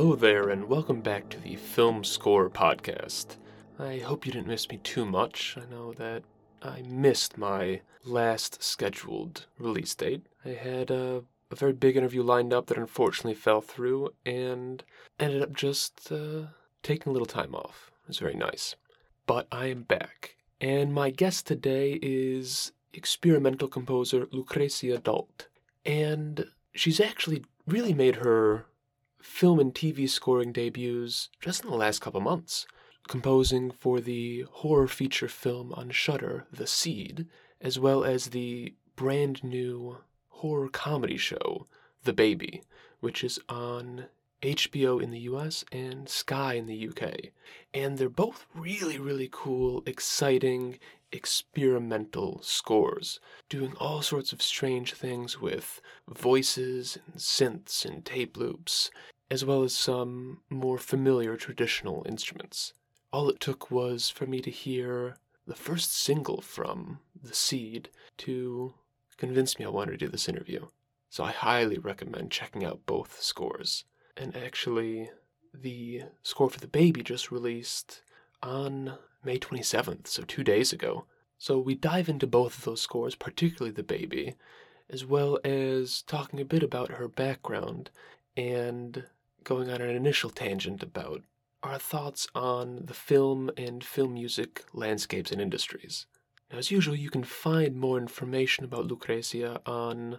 Hello there, and welcome back to the Film Scorer Podcast. I hope you didn't miss me too much. I know that I missed my last scheduled release date. I had a, a very big interview lined up that unfortunately fell through and ended up just uh, taking a little time off. It was very nice. But I am back, and my guest today is experimental composer Lucrecia Dalt. And she's actually really made her film and TV scoring debuts just in the last couple months, composing for the horror feature film on Shudder, The Seed, as well as the brand new horror comedy show, The Baby, which is on HBO in the US and Sky in the UK. And they're both really, really cool, exciting, experimental scores, doing all sorts of strange things with voices and synths and tape loops, as well as some more familiar traditional instruments. All it took was for me to hear the first single from The Seed to convince me I wanted to do this interview. So I highly recommend checking out both scores. And actually, the score for the baby just released on May 27th, so two days ago. So we dive into both of those scores, particularly the baby, as well as talking a bit about her background and going on an initial tangent about our thoughts on the film and film music landscapes and industries. Now, as usual, you can find more information about Lucrecia on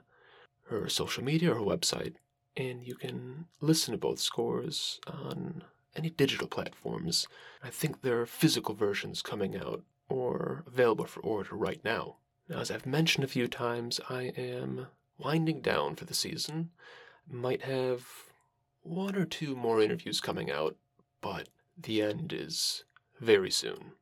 her social media or her website, and you can listen to both scores on any digital platforms. I think there are physical versions coming out or available for order right now. Now, as I've mentioned a few times, I am winding down for the season. Might have one or two more interviews coming out, but the end is very soon.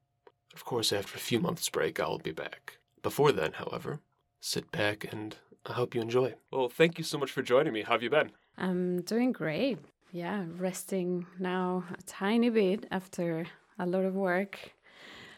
Of course, after a few months' break, I'll be back. Before then, however, sit back and I hope you enjoy. Well, thank you so much for joining me. How have you been? I'm doing great. Yeah, resting now a tiny bit after a lot of work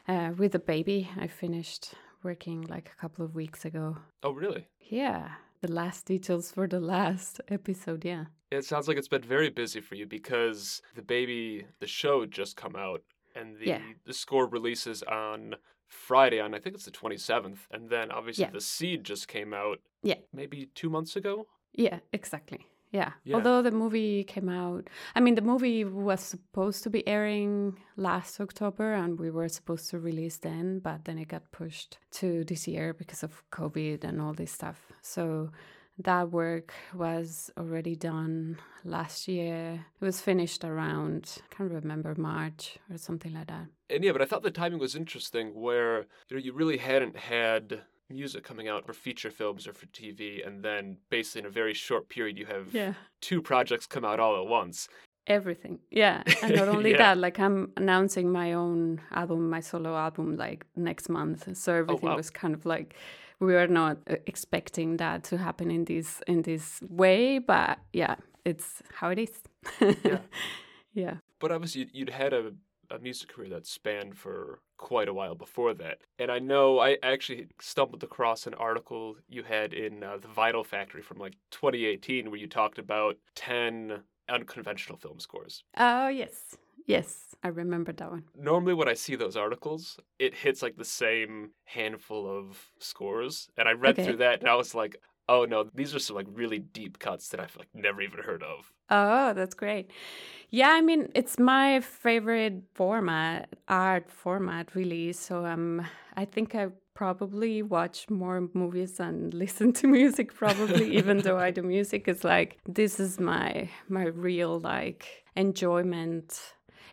uh, with the baby. I finished working like a couple of weeks ago. Oh, really? Yeah, the last details for the last episode. Yeah. It sounds like it's been very busy for you because the baby, the show just come out, and the Yeah. the score releases on Friday on I think it's the twenty seventh, and then obviously Yeah. the seed just came out. Yeah. maybe two months ago. Yeah, exactly. Yeah. Yeah. Although the movie came out, I mean, the movie was supposed to be airing last October and we were supposed to release then, but then it got pushed to this year because of COVID and all this stuff. So that work was already done last year. It was finished around, I can't remember, March or something like that. And yeah, but I thought the timing was interesting where you know you really hadn't had music coming out for feature films or for TV, and then basically in a very short period you have Yeah. two projects come out all at once. Everything. Yeah. And not only Yeah. that, like I'm announcing my own album, my solo album, like next month. So everything wow. was kind of like we were not uh, expecting that to happen in this in this way, but yeah, it's how it is. Yeah. yeah. But obviously, you'd had a, a music career that spanned for quite a while before that. And I know I actually stumbled across an article you had in uh, the Vinyl Factory from like 2018 where you talked about 10 unconventional film scores. Oh yes. Yes. I remember that one. Normally, when I see those articles, it hits like the same handful of scores. And I read Okay. through that and I was like, oh no, these are some like really deep cuts that I've like never even heard of. Oh, that's great. Yeah, I mean, it's my favorite format, art format, really. So um, I think I probably watch more movies and listen to music, probably, even though I do music. It's like this is my my real like enjoyment.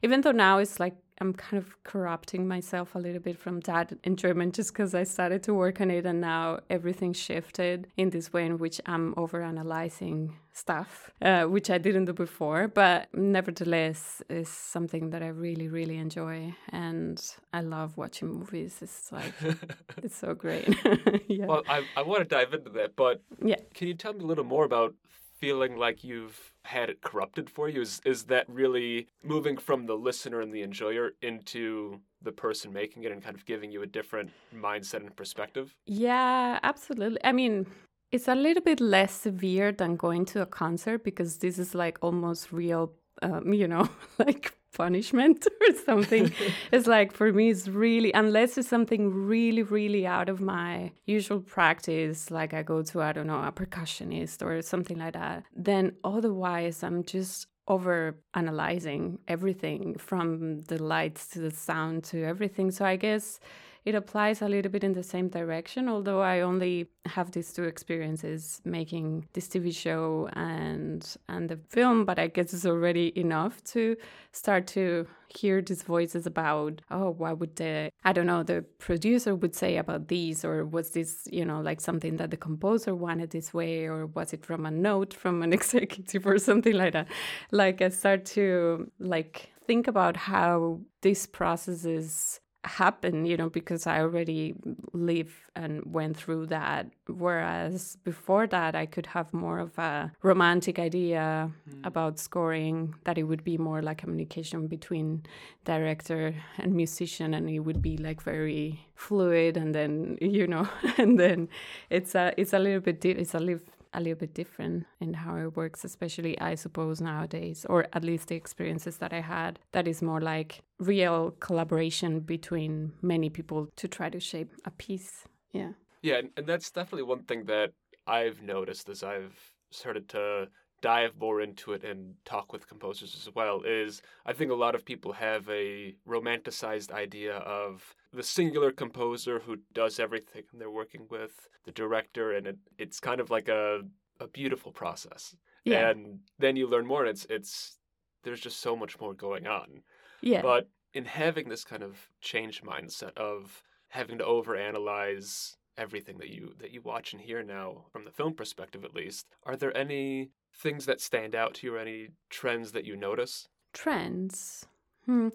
Even though now it's like I'm kind of corrupting myself a little bit from that enjoyment just because I started to work on it and now everything shifted in this way in which I'm over analyzing stuff, uh, which I didn't do before. But nevertheless, is something that I really, really enjoy. And I love watching movies. It's like, it's so great. yeah. Well, I, I want to dive into that, but yeah. Can you tell me a little more about feeling like you've had it corrupted for you? Is is that really moving from the listener and the enjoyer into the person making it and kind of giving you a different mindset and perspective? Yeah, absolutely. I mean, it's a little bit less severe than going to a concert because this is like almost real um, you know, like punishment or something. it's like for me, it's really, unless it's something really, really out of my usual practice, like I go to, I don't know, a percussionist or something like that, then otherwise I'm just over analyzing everything from the lights to the sound to everything. So I guess it applies a little bit in the same direction, although I only have these two experiences making this TV show and and the film, but I guess it's already enough to start to hear these voices about oh what would the I don't know the producer would say about these or was this you know like something that the composer wanted this way or was it from a note from an executive or something like that? Like I start to like think about how these processes happen, you know, because I already live and went through that. Whereas before that, I could have more of a romantic idea mm. about scoring, that it would be more like communication between director and musician, and it would be like very fluid. And then, you know, and then it's a it's a little bit deep, it's a little a little bit different in how it works, especially I suppose nowadays, or at least the experiences that I had, that is more like real collaboration between many people to try to shape a piece. Yeah. Yeah, and that's definitely one thing that I've noticed as I've started to dive more into it and talk with composers as well is I think a lot of people have a romanticized idea of the singular composer who does everything and they're working with the director and it, it's kind of like a, a beautiful process. Yeah. And then you learn more and it's it's there's just so much more going on. Yeah. But in having this kind of change mindset of having to overanalyze everything that you that you watch and hear now from the film perspective at least, are there any things that stand out to you or any trends that you notice? Trends. Hmm.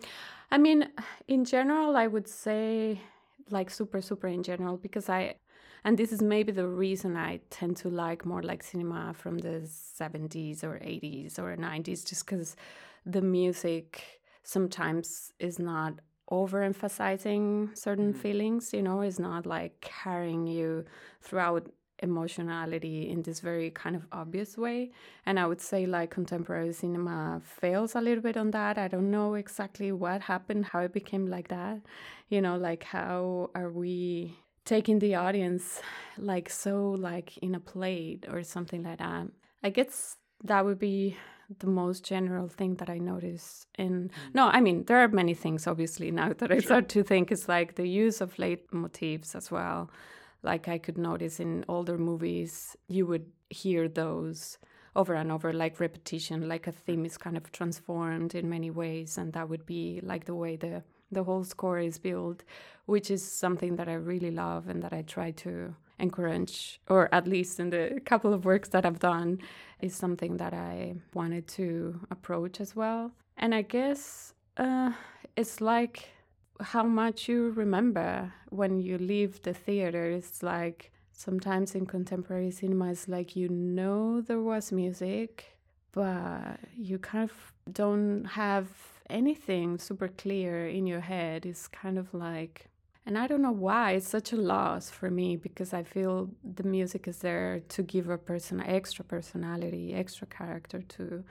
I mean, in general, I would say like super, super in general, because I, and this is maybe the reason I tend to like more like cinema from the 70s or 80s or 90s, just because the music sometimes is not overemphasizing certain mm. feelings, you know, is not like carrying you throughout emotionality in this very kind of obvious way. And I would say like contemporary cinema fails a little bit on that. I don't know exactly what happened, how it became like that. You know, like how are we taking the audience like so like in a plate or something like that. I guess that would be the most general thing that I notice in mm. no, I mean there are many things obviously now that I start to think is like the use of leitmotifs as well like I could notice in older movies, you would hear those over and over, like repetition, like a theme is kind of transformed in many ways, and that would be like the way the the whole score is built, which is something that I really love and that I try to encourage, or at least in the couple of works that I've done, is something that I wanted to approach as well. And I guess uh, it's like how much you remember when you leave the theater. It's like sometimes in contemporary cinema, it's like you know there was music, but you kind of don't have anything super clear in your head. It's kind of like, and I don't know why it's such a loss for me because I feel the music is there to give a person extra personality, extra character to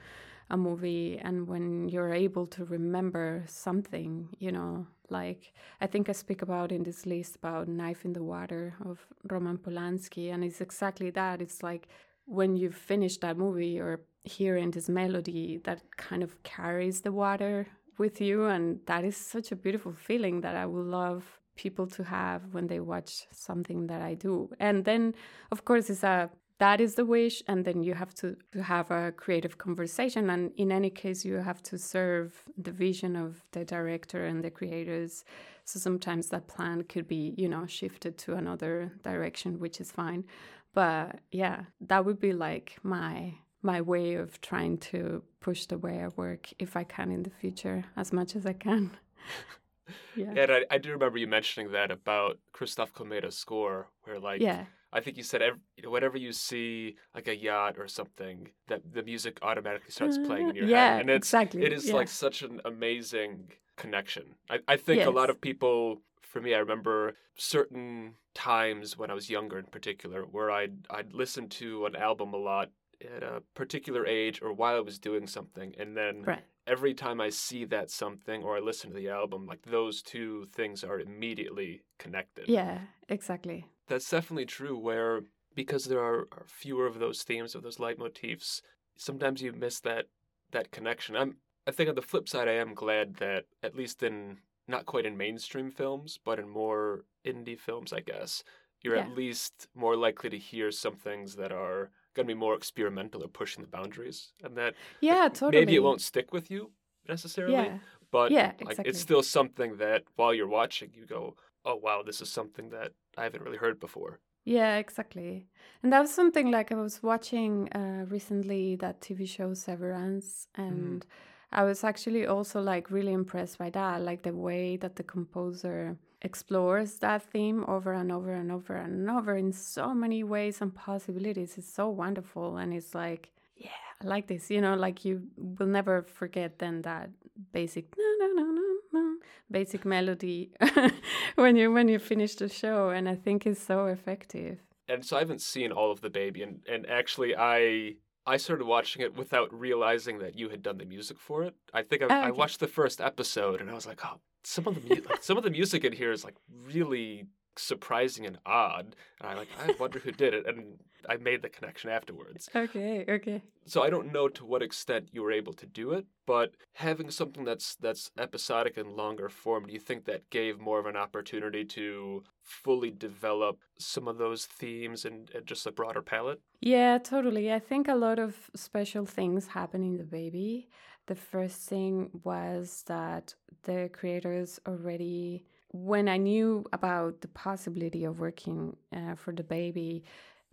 a movie and when you're able to remember something you know like i think i speak about in this list about knife in the water of roman polanski and it's exactly that. It's like when you finish that movie or hearing this melody that kind of carries the water with you and that is such a beautiful feeling that i would love people to have when they watch something that i do. And then of course it's a that is the wish and then you have to, to have a creative conversation and in any case you have to serve the vision of the director and the creators. So sometimes that plan could be you know shifted to another direction which is fine. But yeah that would be like my my way of trying to push the way i work if i can in the future as much as i can. Yeah, yeah I, I do remember you mentioning that about Krzysztof Komeda's score where like yeah I think you said every, whenever you see like a yacht or something, that the music automatically starts playing in uh, your yeah, head, and it's exactly. it is yeah. like such an amazing connection. I, I think yes. a lot of people, for me, I remember certain times when I was younger, in particular, where I'd I'd listen to an album a lot at a particular age or while I was doing something, and then Right. every time I see that something or I listen to the album, like those two things are immediately connected. Yeah, exactly. That's definitely true. Where because there are, fewer of those themes of those leitmotifs, sometimes you miss that that connection. I'm I think on the flip side, I am glad that at least in not quite in mainstream films, but in more indie films, I guess, you're Yeah. at least more likely to hear some things that are going to be more experimental or pushing the boundaries, and that Yeah, totally. maybe it won't stick with you necessarily, Yeah. but Yeah, like exactly. it's still something that while you're watching, you go, "Oh wow, this is something that I haven't really heard before." Yeah, exactly. And that was something like I was watching uh, recently that TV show Severance, and I was actually also like really impressed by that, like the way that the composer explores that theme over and over and over and over in so many ways and possibilities. It's so wonderful, and it's like, yeah, I like this. You know, like you will never forget then that basic no no no no basic melody when you when you finish the show, and I think it's so effective. and so I haven't seen all of the baby, and and actually I I started watching it without realizing that you had done the music for it. I think I, Oh, I watched the first episode, and I was like, oh, some of the mu- like, some of the music in here is like really surprising and odd, and I like I wonder who did it, and I made the connection afterwards. Okay, okay. So I don't know to what extent you were able to do it, but having something that's that's episodic and longer form, do you think that gave more of an opportunity to fully develop some of those themes and, and just a broader palette? Yeah, totally. I think a lot of special things happen in the baby. The first thing was that the creators already, when I knew about the possibility of working uh, for the baby,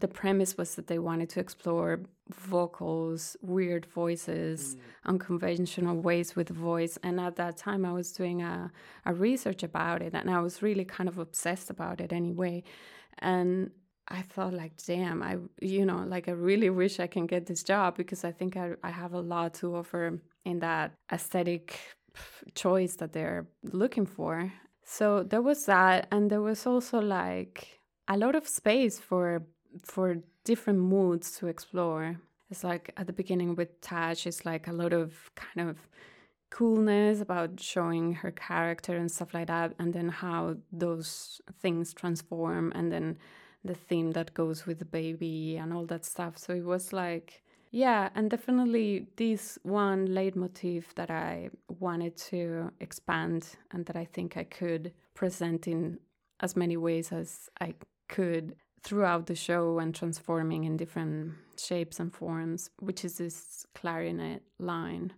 the premise was that they wanted to explore vocals, weird voices, unconventional ways with voice. And at that time, I was doing a, a research about it, and I was really kind of obsessed about it anyway. And I thought, like, damn, I, you know, like, I really wish I can get this job because I think I, I have a lot to offer in that aesthetic choice that they're looking for. So there was that, and there was also like a lot of space for for different moods to explore. It's like at the beginning with Taj, it's like a lot of kind of coolness about showing her character and stuff like that, and then how those things transform, and then the theme that goes with the baby and all that stuff. So it was like, yeah, and definitely this one leitmotif that I wanted to expand and that I think I could present in as many ways as I could throughout the show and transforming in different shapes and forms, which is this clarinet line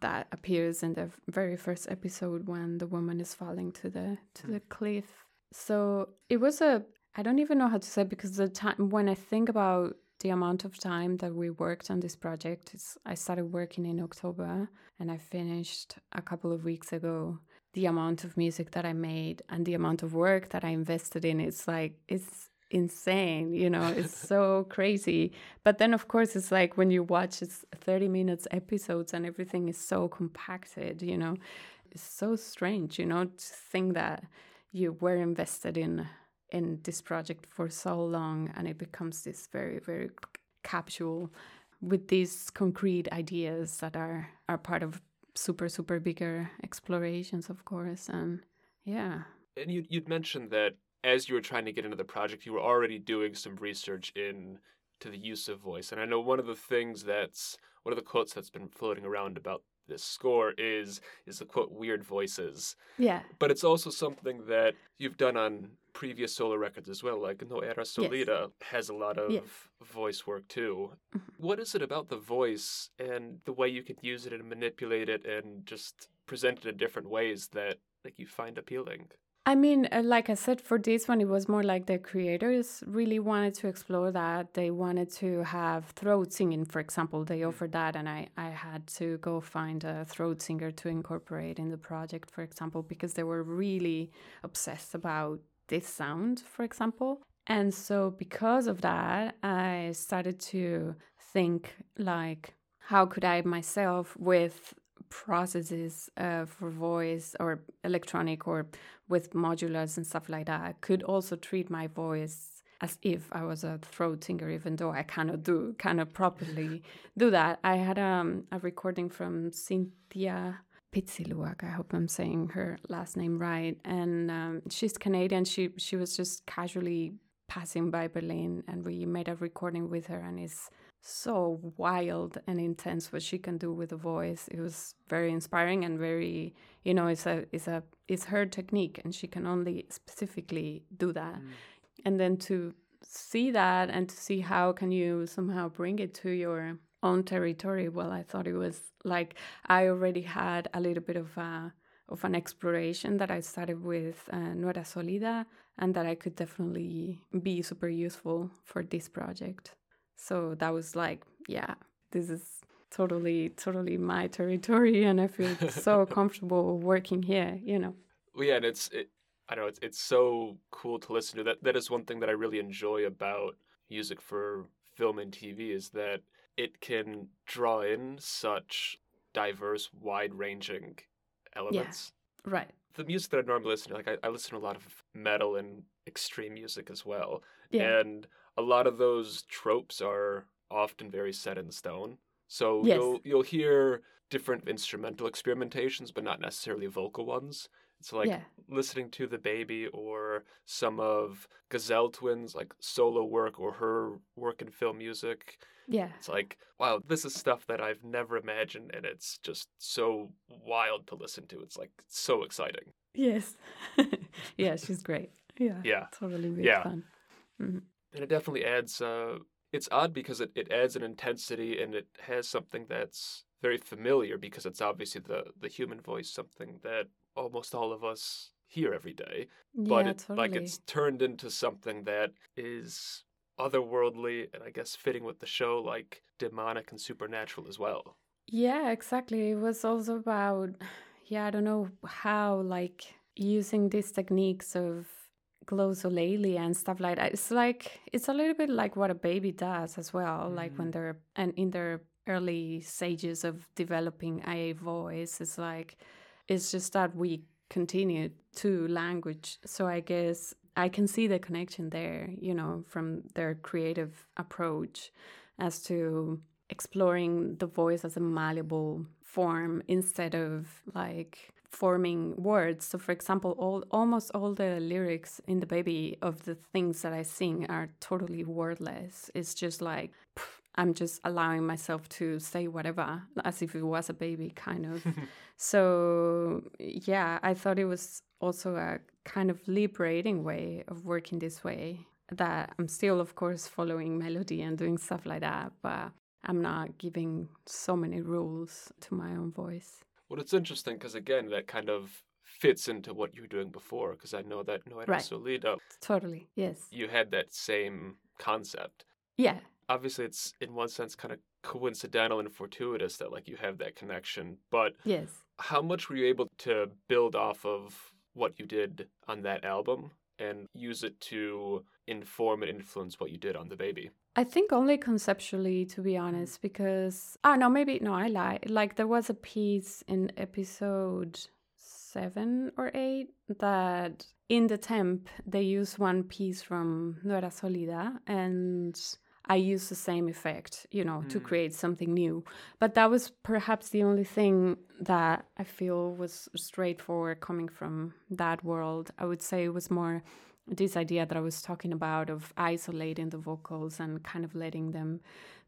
that appears in the very first episode when the woman is falling to the to the mm. cliff. So it was a I don't even know how to say because the time when I think about the amount of time that we worked on this project, it's, I started working in October and I finished a couple of weeks ago. The amount of music that I made and the amount of work that I invested in, it's like it's insane, you know, it's so crazy. But then of course it's like when you watch it's 30 minutes episodes and everything is so compacted, you know. It's so strange, you know, to think that you were invested in in this project for so long and it becomes this very very capsule with these concrete ideas that are are part of super super bigger explorations of course and yeah And you, you'd mentioned that as you were trying to get into the project, you were already doing some research in to the use of voice. And I know one of the things that's one of the quotes that's been floating around about this score is is the quote weird voices. yeah But it's also something that you've done on previous solo records as well. Like No Era Solida has a lot of Yes. voice work too. Mhm. What is it about the voice and the way you can use it and manipulate it and just present it in different ways that like you find appealing? I mean, uh, like I said, for this one, it was more like the creators really wanted to explore that. They wanted to have throat singing, for example. They offered that, and I, I had to go find a throat singer to incorporate in the project, for example, because they were really obsessed about this sound, for example. And so, because of that, I started to think like, how could I myself, with processes uh, for voice or electronic or with modulars and stuff like that, could also treat my voice as if I was a throat singer, even though I cannot do kind of properly do that. I had um, a recording from Cynthia Pitsiulak. I hope I'm saying her last name right. And um, she's Canadian. She she was just casually passing by Berlin, and we made a recording with her, and it's so wild and intense what she can do with a voice. It was very inspiring and very, you know, it's a it's a it's her technique, and she can only specifically do that. Mm. And then to see that and to see how can you somehow bring it to your own territory. Well, I thought it was like I already had a little bit of a of an exploration that I started with uh, No Era Solida, and that I could definitely be super useful for this project. So that was like, yeah, this is totally, totally my territory, and I feel so comfortable working here. You know. Well, yeah, and it's it, I know it's it's so cool to listen to. That that is one thing that I really enjoy about music for film and TV is that it can draw in such diverse, wide ranging elements. Yeah, right. The music that I normally listen to, like I, I listen to a lot of metal and extreme music as well. Yeah. And a lot of those tropes are often very set in stone. So yes. you'll you'll hear different instrumental experimentations, but not necessarily vocal ones. It's like yeah. listening to the baby or some of Gazelle Twin's like solo work or her work in film music. Yeah. It's like, wow, this is stuff that I've never imagined and it's just so wild to listen to. It's like so exciting. Yes. yeah, she's great. Yeah. Yeah. Totally really yeah. fun. Mm-hmm. And it definitely adds uh it's odd because it, it adds an intensity and it has something that's very familiar because it's obviously the the human voice, something that almost all of us hear every day. But yeah, it's totally. like it's turned into something that is otherworldly and I guess fitting with the show, like demonic and supernatural as well. Yeah, exactly. It was also about, yeah, I don't know how, like, using these techniques of glossolalia and stuff like that. It's like, it's a little bit like what a baby does as well, mm. like when mm. they're, and in their early stages of developing a voice, it's like, it's just that we continue to language. So I guess I can see the connection there, you know, from their creative approach as to exploring the voice as a malleable form instead of like forming words. So, for example, all almost all the lyrics in the baby of the things that I sing are totally wordless. It's just like I'm just allowing myself to say whatever as if it was a baby, kind of. so, yeah, I thought it was also a kind of liberating way of working this way. That I'm still, of course, following melody and doing stuff like that, but I'm not giving so many rules to my own voice. Well, it's interesting because, again, that kind of fits into what you were doing before because I know that No Era right. Solida. Totally, yes. You had that same concept. Yeah, obviously it's in one sense kind of coincidental and fortuitous that like you have that connection but yes how much were you able to build off of what you did on that album and use it to inform and influence what you did on the baby i think only conceptually to be mm-hmm. honest because oh no maybe no i lie like there was a piece in episode seven or eight that in the temp they use one piece from No Era Solida and I use the same effect, you know, mm. to create something new. But that was perhaps the only thing that I feel was straightforward coming from that world. I would say it was more this idea that I was talking about of isolating the vocals and kind of letting them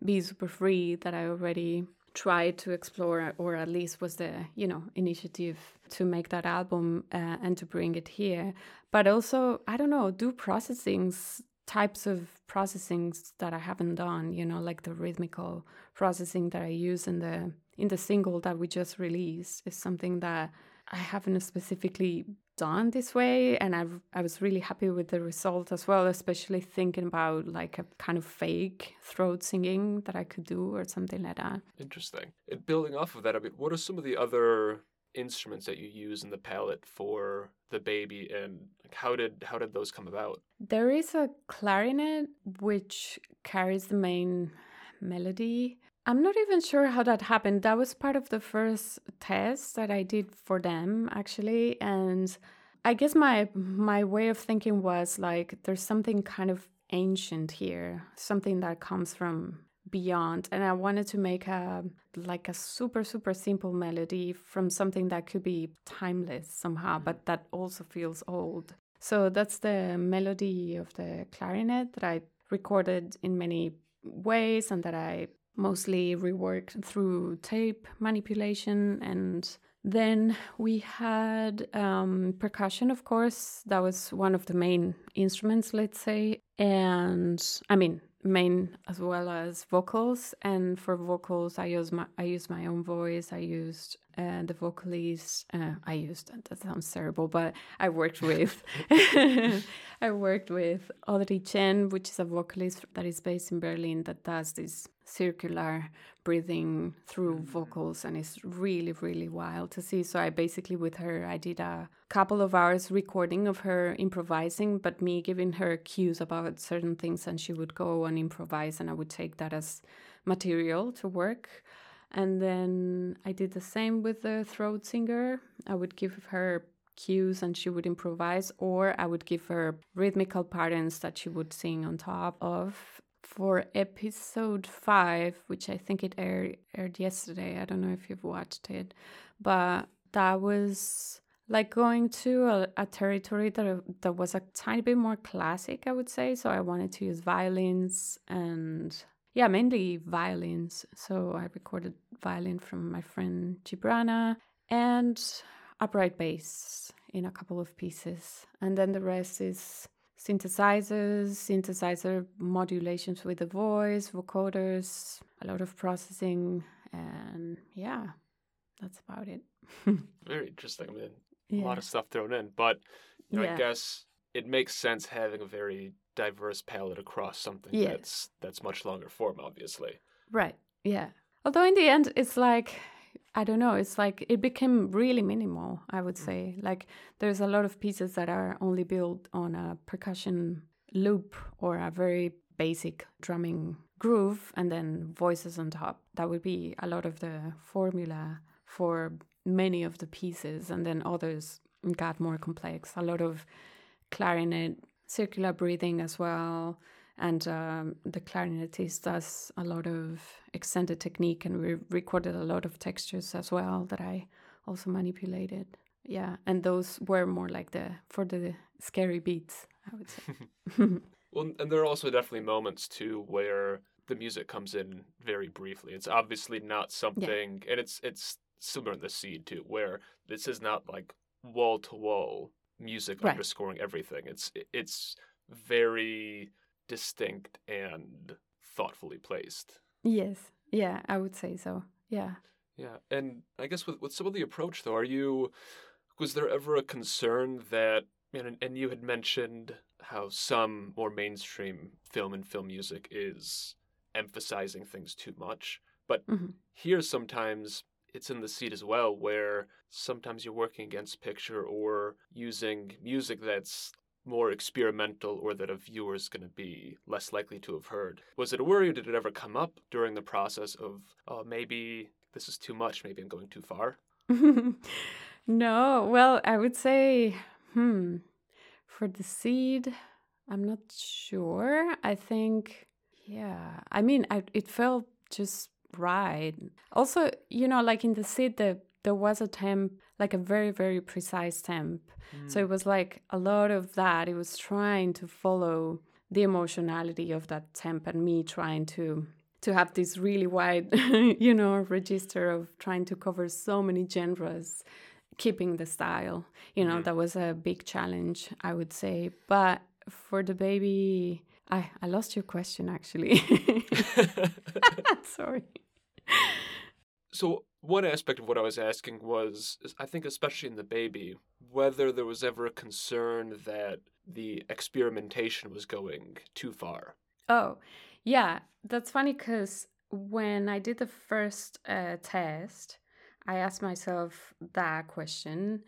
be super free that I already tried to explore or at least was the you know initiative to make that album uh, and to bring it here. But also i don't know do processings types of processings that I haven't done, you know, like the rhythmical processing that I use in the in the single that we just released is something that I haven't specifically done this way and I've, I was really happy with the result as well especially thinking about like a kind of fake throat singing that I could do or something like that. Interesting. And building off of that a bit what are some of the other instruments that you use in the palette for the baby and like how did how did those come about? There is a clarinet which carries the main melody i'm not even sure how that happened. That was part of the first test that i did for them actually and i guess my my way of thinking was like there's something kind of ancient here, something that comes from beyond and i wanted to make a like a super super simple melody from something that could be timeless somehow but that also feels old. So that's the melody of the clarinet that i recorded in many ways and that i mostly reworked through tape manipulation and then we had um, percussion, of course. That was one of the main instruments, let's say. And I mean, main as well as vocals. And for vocals, I use my I use my own voice. I used uh, the vocalist. Uh, I used that sounds terrible, but I worked with I worked with Audrey Chen, which is a vocalist that is based in Berlin that does this circular breathing through mm. vocals and it's really really wild to see. So i basically with her i did a couple of hours recording of her improvising but me giving her cues about certain things and she would go and improvise and i would take that as material to work. And then i did the same with the throat singer. I would give her cues and she would improvise or i would give her rhythmical patterns that she would sing on top of for episode five, which I think it aired, aired yesterday. I don't know if you've watched it, but that was like going to a, a, territory that that was a tiny bit more classic, I would say. So I wanted to use violins and yeah, mainly violins. So I recorded violin from my friend Gibrana and upright bass in a couple of pieces, and then the rest is synthesizers, synthesizer modulations with the voice, vocoders, a lot of processing, and yeah, that's about it. Very interesting. I mean, yeah. a lot of stuff thrown in, but you know, yeah. I guess it makes sense having a very diverse palette across something yes. that's that's much longer form, obviously. Right. Yeah. Although in the end, it's like I don't know. It's like it became really minimal, I would mm. say. Like there's a lot of pieces that are only built on a percussion loop or a very basic drumming groove and then voices on top. That would be a lot of the formula for many of the pieces. And then others got more complex. A lot of clarinet, circular breathing as well and um, the clarinetist does a lot of extended technique and we recorded a lot of textures as well that i also manipulated yeah and those were more like the for the scary beats i would say well and there are also definitely moments too where the music comes in very briefly it's obviously not something yeah. and it's it's similar in the seed too where this is not like wall to wall music right. underscoring everything it's it's very distinct and thoughtfully placed. Yes. Yeah, I would say so. Yeah. Yeah. And I guess with, with some of the approach though, are you was there ever a concern that and, and you had mentioned how some more mainstream film and film music is emphasizing things too much. But mm-hmm. here sometimes it's in the seed as well, where sometimes you're working against picture or using music that's more experimental or that a viewer is going to be less likely to have heard. Was it a worry or did it ever come up during the process of, oh, maybe this is too much, maybe I'm going too far? no, well, I would say, hmm, for the seed, I'm not sure. I think, yeah, I mean, I, it felt just right. Also, you know, like in the seed, the there was a temp, like a very, very precise temp. Mm. So it was like a lot of that. It was trying to follow the emotionality of that temp and me trying to to have this really wide, you know, register of trying to cover so many genres, keeping the style. You know, mm. that was a big challenge, I would say. But for the baby, I I lost your question actually. Sorry. So one aspect of what I was asking was, I think, especially in the baby, whether there was ever a concern that the experimentation was going too far. Oh, yeah, that's funny because when I did the first uh, test, I asked myself that question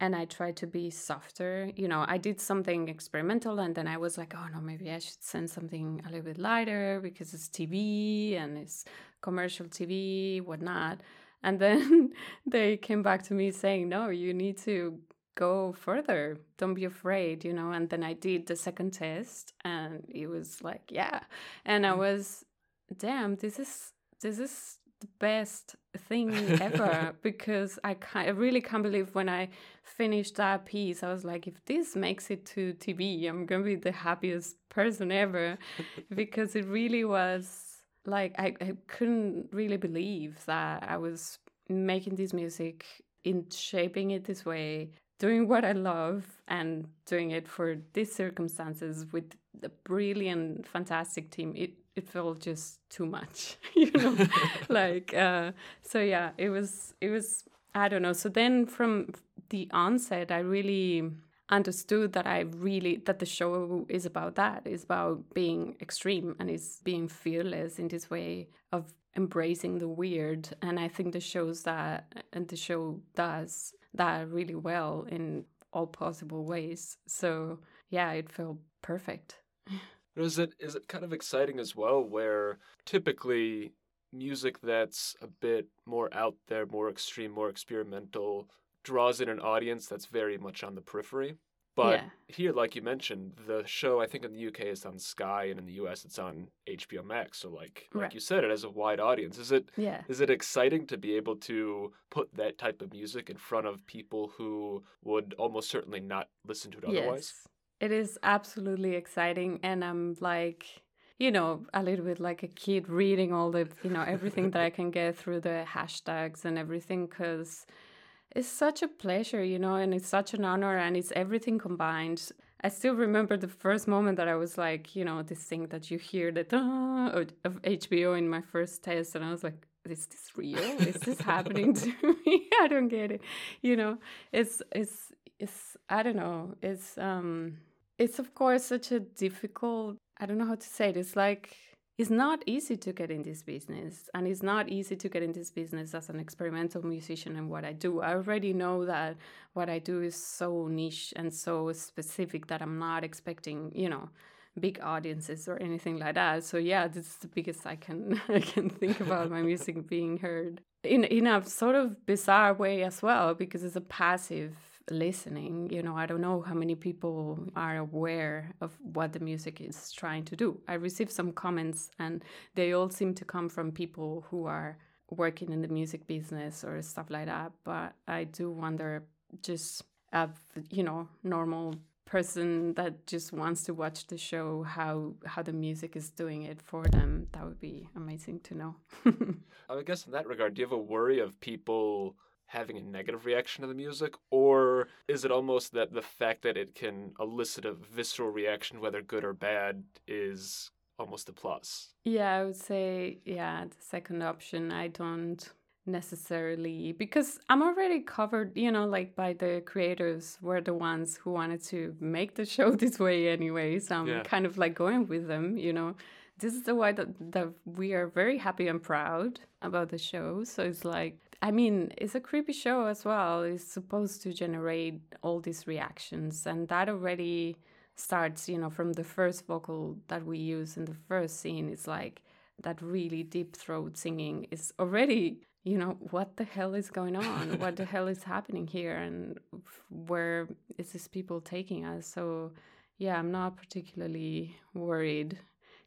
and I tried to be softer. You know, I did something experimental and then I was like, oh no, maybe I should send something a little bit lighter because it's TV and it's commercial TV, whatnot. And then they came back to me saying, no, you need to go further. Don't be afraid, you know. And then I did the second test, and it was like, yeah. And I mm. was, damn, this is this is the best thing ever because I can't, I really can't believe when I finished that piece. I was like, if this makes it to TV, I'm gonna be the happiest person ever because it really was like I, I couldn't really believe that I was making this music in shaping it this way doing what I love and doing it for these circumstances with a brilliant, fantastic team, it, it felt just too much, you know, like, uh, so yeah, it was, it was, I don't know. So then from the onset, I really understood that I really, that the show is about that, is about being extreme and is being fearless in this way of embracing the weird. And I think the shows that, and the show does that really well in all possible ways. So yeah, it felt perfect. Is it is it kind of exciting as well where typically music that's a bit more out there, more extreme, more experimental draws in an audience that's very much on the periphery? But yeah. here, like you mentioned, the show I think in the UK is on Sky, and in the US it's on HBO Max. So, like like right. you said, it has a wide audience. Is it yeah. is it exciting to be able to put that type of music in front of people who would almost certainly not listen to it otherwise? Yes, it is absolutely exciting, and I'm like you know, a little bit like a kid reading all the, you know, everything that I can get through the hashtags and everything because it's such a pleasure, you know, and it's such an honor and it's everything combined. I still remember the first moment that I was like, you know, this thing that you hear that of HBO in my first test, and I was like, is this real? Is this happening to me? I don't get it. You know, it's it's it's I don't know. It's um it's of course such a difficult I don't know how to say it. It's like it's not easy to get in this business and it's not easy to get in this business as an experimental musician and what i do. I already know that what i do is so niche and so specific that i'm not expecting you know big audiences or anything like that. So yeah this is the biggest i can i can think about my music being heard in in a sort of bizarre way as well because it's a passive listening, you know, I don't know how many people are aware of what the music is trying to do. I received some comments, and they all seem to come from people who are working in the music business or stuff like that. But I do wonder just a, you know, normal person that just wants to watch the show how how the music is doing it for them that would be amazing to know i guess in that regard do you have a worry of people having a negative reaction to the music, or is it almost that the fact that it can elicit a visceral reaction, whether good or bad, is almost a plus? Yeah, I would say, yeah, the second option. I don't necessarily because I'm already covered, you know, like by the creators were the ones who wanted to make the show this way anyway. So I'm yeah. kind of like going with them, you know. This is the way that, that we are very happy and proud about the show. So it's like I mean, it's a creepy show as well. It's supposed to generate all these reactions, and that already starts, you know, from the first vocal that we use in the first scene. It's like that really deep throat singing is already, you know, what the hell is going on? what the hell is happening here? And where is this people taking us? So, yeah, I'm not particularly worried.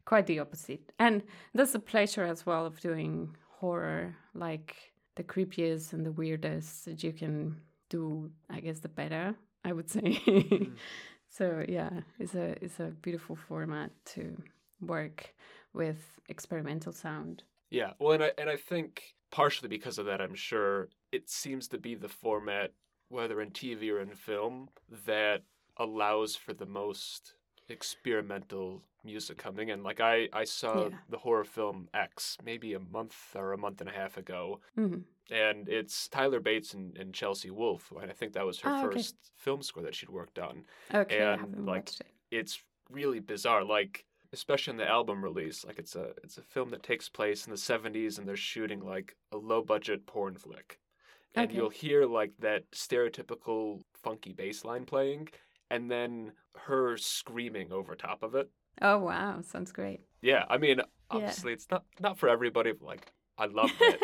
Quite the opposite. And that's the pleasure as well of doing horror. Like, the creepiest and the weirdest that you can do, I guess, the better. I would say. mm. So yeah, it's a it's a beautiful format to work with experimental sound. Yeah, well, and I and I think partially because of that, I'm sure it seems to be the format, whether in TV or in film, that allows for the most experimental music coming in. Like I, I saw yeah. the horror film X maybe a month or a month and a half ago, mm-hmm. and it's Tyler Bates and, and, Chelsea Wolfe, and I think that was her oh, first okay. film score that she'd worked on. Okay, and like it. it's really bizarre. Like especially in the album release, like it's a it's a film that takes place in the '70s, and they're shooting like a low budget porn flick. And okay. you'll hear like that stereotypical funky bass line playing, and then her screaming over top of it. Oh wow, sounds great. Yeah, I mean, obviously yeah. it's not not for everybody. But like, I love that.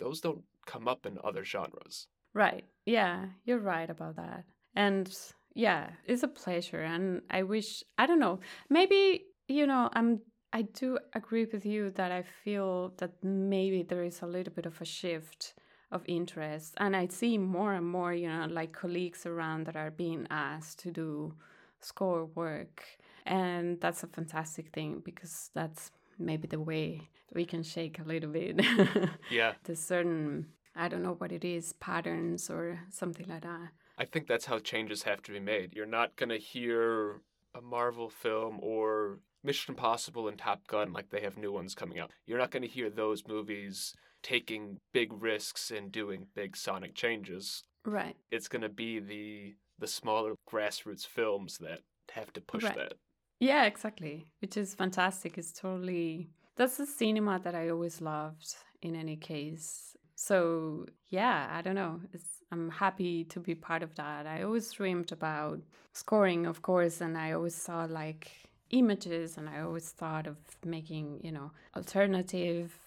Those don't come up in other genres. Right. Yeah, you're right about that. And yeah, it's a pleasure. And I wish, I don't know, maybe, you know, I'm I do agree with you that I feel that maybe there is a little bit of a shift of interest. And I see more and more, you know, like colleagues around that are being asked to do score work. And that's a fantastic thing because that's maybe the way we can shake a little bit. yeah. the certain, I don't know what it is, patterns or something like that. I think that's how changes have to be made. You're not going to hear a Marvel film or Mission Impossible and Top Gun, like they have new ones coming out. You're not going to hear those movies taking big risks and doing big sonic changes. Right. It's going to be the the smaller grassroots films that have to push right. that. Yeah, exactly. Which is fantastic. It's totally that's the cinema that I always loved in any case. So, yeah, I don't know. It's, I'm happy to be part of that. I always dreamed about scoring, of course, and I always saw like images and I always thought of making, you know, alternative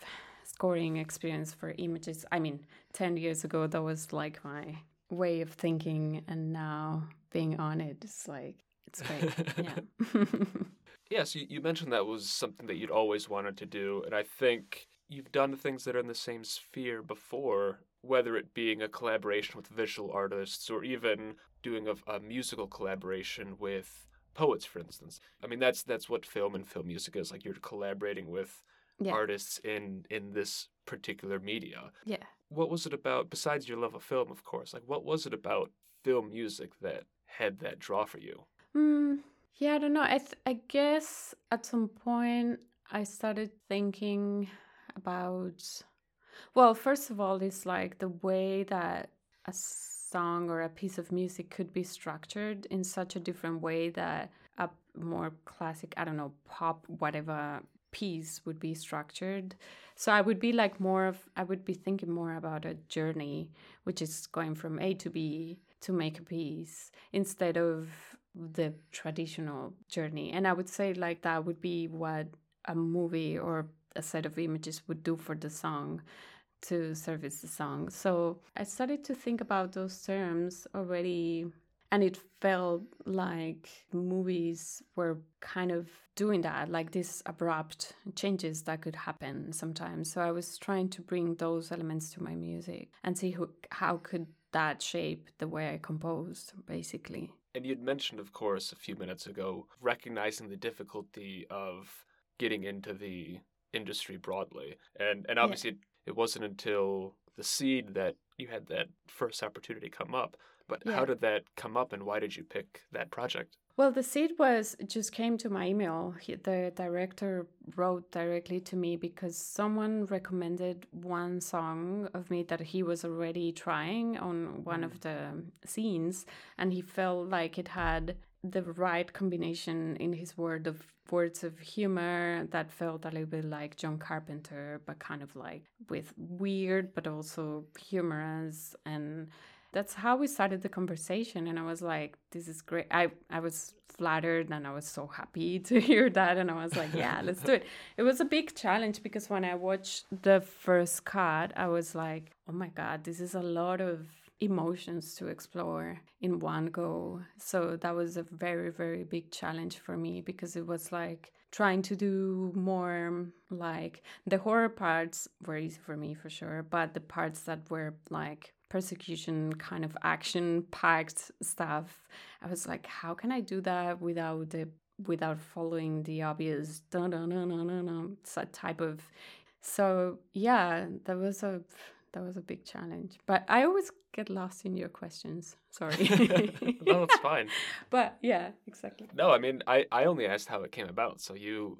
scoring experience for images. I mean, 10 years ago that was like my way of thinking and now being on it is like it's great. yeah. yes, you, you mentioned that was something that you'd always wanted to do and I think you've done things that are in the same sphere before whether it being a collaboration with visual artists or even doing a, a musical collaboration with poets, for instance. I mean, that's that's what film and film music is. Like you're collaborating with yeah. artists in in this particular media. Yeah. What was it about besides your love of film, of course? Like what was it about film music that had that draw for you? Mm, yeah, I don't know. I th- I guess at some point I started thinking about well, first of all, it's like the way that a song or a piece of music could be structured in such a different way that a more classic, I don't know, pop, whatever piece would be structured. So I would be like more of, I would be thinking more about a journey, which is going from A to B to make a piece instead of the traditional journey. And I would say like that would be what a movie or a set of images would do for the song to service the song. So I started to think about those terms already, and it felt like movies were kind of doing that, like these abrupt changes that could happen sometimes. So I was trying to bring those elements to my music and see who, how could that shape the way I composed, basically. And you'd mentioned, of course, a few minutes ago, recognizing the difficulty of getting into the industry broadly. And and obviously yeah it wasn't until the seed that you had that first opportunity come up. But yeah. how did that come up and why did you pick that project? Well, the seed was just came to my email. He, the director wrote directly to me because someone recommended one song of me that he was already trying on one mm. of the scenes, and he felt like it had the right combination in his word of words of humor that felt a little bit like John Carpenter, but kind of like with weird but also humorous and that's how we started the conversation and i was like this is great i i was flattered and i was so happy to hear that and i was like yeah let's do it it was a big challenge because when i watched the first cut i was like oh my god this is a lot of emotions to explore in one go. So that was a very, very big challenge for me because it was like trying to do more like the horror parts were easy for me for sure, but the parts that were like persecution kind of action packed stuff, I was like, how can I do that without the without following the obvious dun dun dun dun dun, dun type of so yeah that was a that was a big challenge. But I always get lost in your questions. Sorry. no, it's fine. But yeah, exactly. No, I mean, I, I only asked how it came about, so you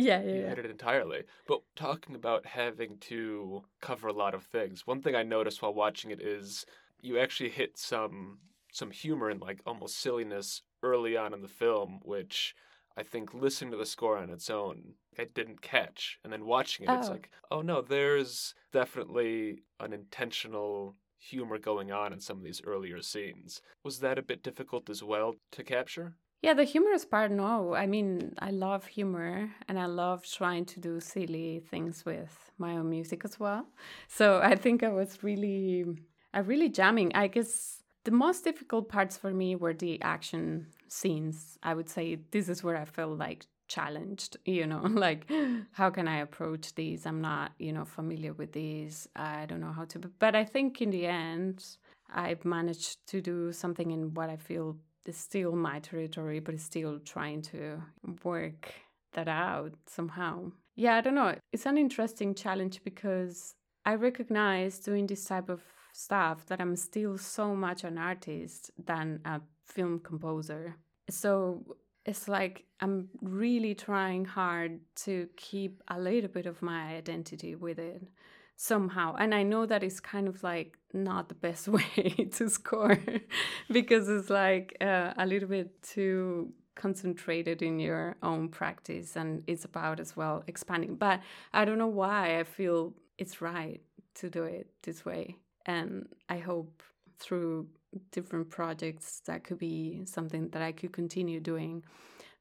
yeah yeah, you yeah. hit it entirely. But talking about having to cover a lot of things, one thing I noticed while watching it is you actually hit some some humor and like almost silliness early on in the film, which I think listening to the score on its own, I didn't catch. And then watching it, oh. it's like, oh no, there's definitely an intentional humor going on in some of these earlier scenes. Was that a bit difficult as well to capture? Yeah, the humorous part, no. I mean, I love humor and I love trying to do silly things with my own music as well. So I think I was really, I really jamming. I guess The most difficult parts for me were the action scenes. I would say this is where I felt like challenged, you know, like how can I approach these? I'm not, you know, familiar with these. I don't know how to, but I think in the end, I've managed to do something in what I feel is still my territory, but still trying to work that out somehow. Yeah, I don't know. It's an interesting challenge because I recognize doing this type of stuff that I'm still so much an artist than a film composer. So it's like I'm really trying hard to keep a little bit of my identity with it somehow. And I know that it's kind of like not the best way to score because it's like uh, a little bit too concentrated in your own practice and it's about as well expanding. But I don't know why I feel it's right to do it this way. And I hope through different projects that could be something that I could continue doing.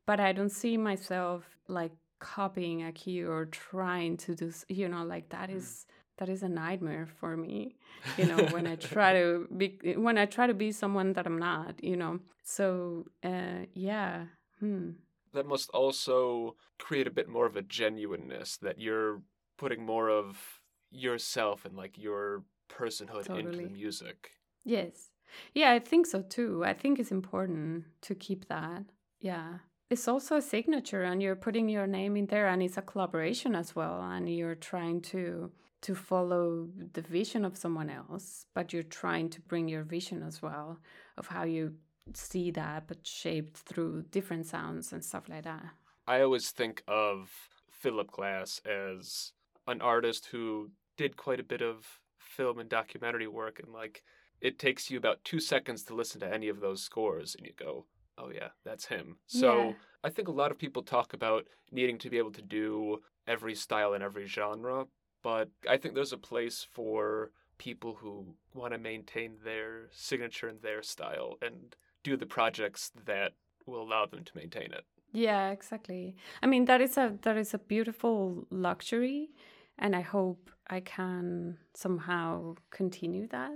But I don't see myself like copying a cue or trying to do, you know, like that is mm. That is a nightmare for me you know when i try to be when i try to be someone that i'm not you know? So uh yeah hmm. that must also create a bit more of a genuineness that you're putting more of yourself and like your personhood totally. into the music. Yes. Yeah i think so too. I think it's important to keep that. Yeah. It's also a signature and you're putting your name in there and it's a collaboration as well and you're trying to to follow the vision of someone else but you're trying to bring your vision as well of how you see that but shaped through different sounds and stuff like that i always think of philip glass as an artist who did quite a bit of film and documentary work and like it takes you about two seconds to listen to any of those scores and you go oh yeah, that's him. So yeah. I think a lot of people talk about needing to be able to do every style and every genre, but I think there's a place for people who want to maintain their signature and their style and do the projects that will allow them to maintain it. Yeah, exactly. I mean that is a that is a beautiful luxury and I hope I can somehow continue that.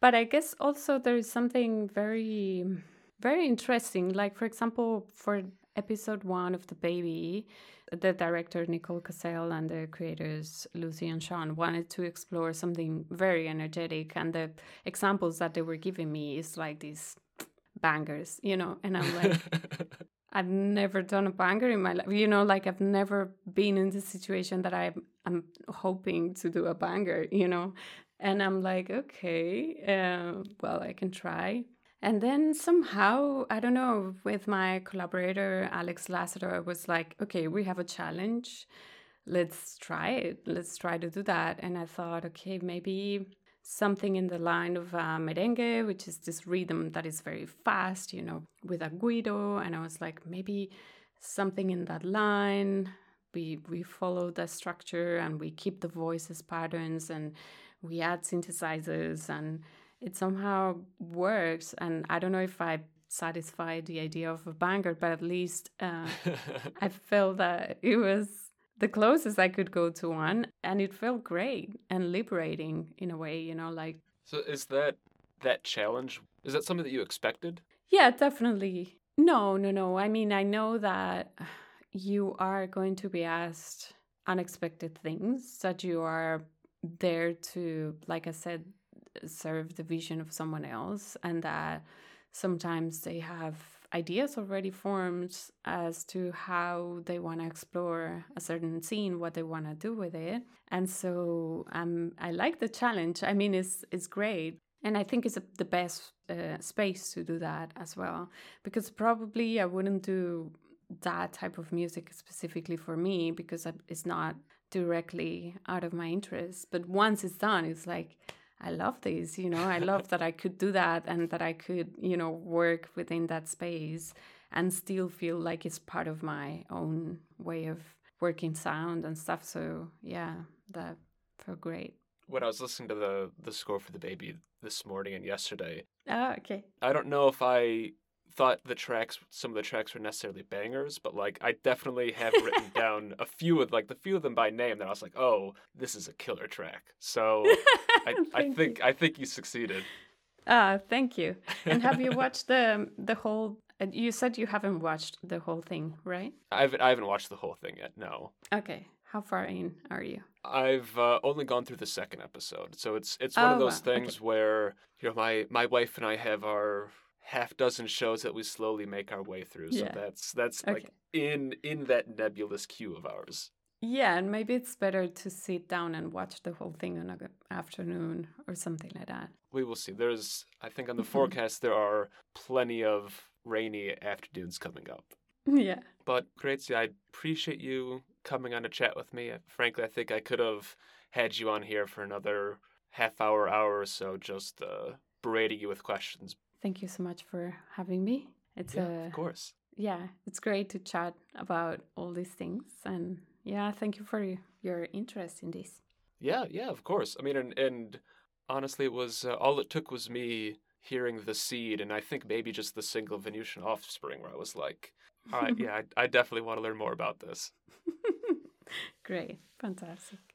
But I guess also there is something very very interesting. Like, for example, for episode one of The Baby, the director Nicole Kassell and the creators Lucy and Siân wanted to explore something very energetic. And the examples that they were giving me is like these bangers, you know, and I'm like, I've never done a banger in my life. You know, like I've never been in the situation that I'm I'm hoping to do a banger, you know. And I'm like, okay, uh, well, I can try. And then somehow, I don't know, with my collaborator, Alex Lázaro, I was like, okay, we have a challenge. Let's try it. Let's try to do that. And I thought, okay, maybe something in the line of uh, merengue, which is this rhythm that is very fast, you know, with a guido. And I was like, maybe something in that line. We we follow the structure and we keep the voices patterns and we add synthesizers and it somehow works. And I don't know if I satisfied the idea of a banger, but at least uh, I felt that it was the closest I could go to one, and it felt great and liberating in a way, you know, like. So is that that challenge? Is that something that you expected? Yeah, definitely. No, no, no. I mean, I know that you are going to be asked unexpected things that you are there to, like I said, serve the vision of someone else and that sometimes they have ideas already formed as to how they want to explore a certain scene what they want to do with it. And so um, i like the challenge. I mean it's it's great. And i think it's a, the best uh, space to do that as well because probably i wouldn't do that type of music specifically for me because it's not directly out of my interest. But once it's done it's like I love this, you know, I love that I could do that and that I could, you know, work within that space and still feel like it's part of my own way of working sound and stuff. So yeah, that felt great. When I was listening to the the score for the baby this morning and yesterday. Oh, okay. I don't know if I thought the tracks some of the tracks were necessarily bangers but like i definitely have written down a few of like the few of them by name that i was like oh this is a killer track so I, I, think you. i think you succeeded Ah, thank you. And have you watched the the whole? uh, You said you haven't watched the whole thing, right? I haven't, I haven't watched the whole thing yet. No, Okay. How far in are you? I've uh, only gone through the second episode, so it's it's one of Oh, those wow. Okay. things where you know my my wife and I have our half dozen shows that we slowly make our way through. So Yeah. that's that's Okay. like in in that nebulous queue of ours. Yeah, and maybe it's better to sit down and watch the whole thing on an afternoon or something like that. We will see. There's I think on the Mhm. forecast there are plenty of rainy afternoons coming up. Yeah. But Grazie, I appreciate you coming on to chat with me. Frankly, I think I could have had you on here for another half hour, hour or so, just uh, berating you with questions. Thank you so much for having me. It's Yeah, a of course. yeah, it's great to chat about all these things and yeah, thank you for your interest in this. Yeah, yeah, of course. I mean, and, and honestly, it was uh, all it took was me hearing the seed, and I think maybe just the single Venutian offspring, where I was like, all right, yeah, I, I definitely want to learn more about this. Great. Fantastic.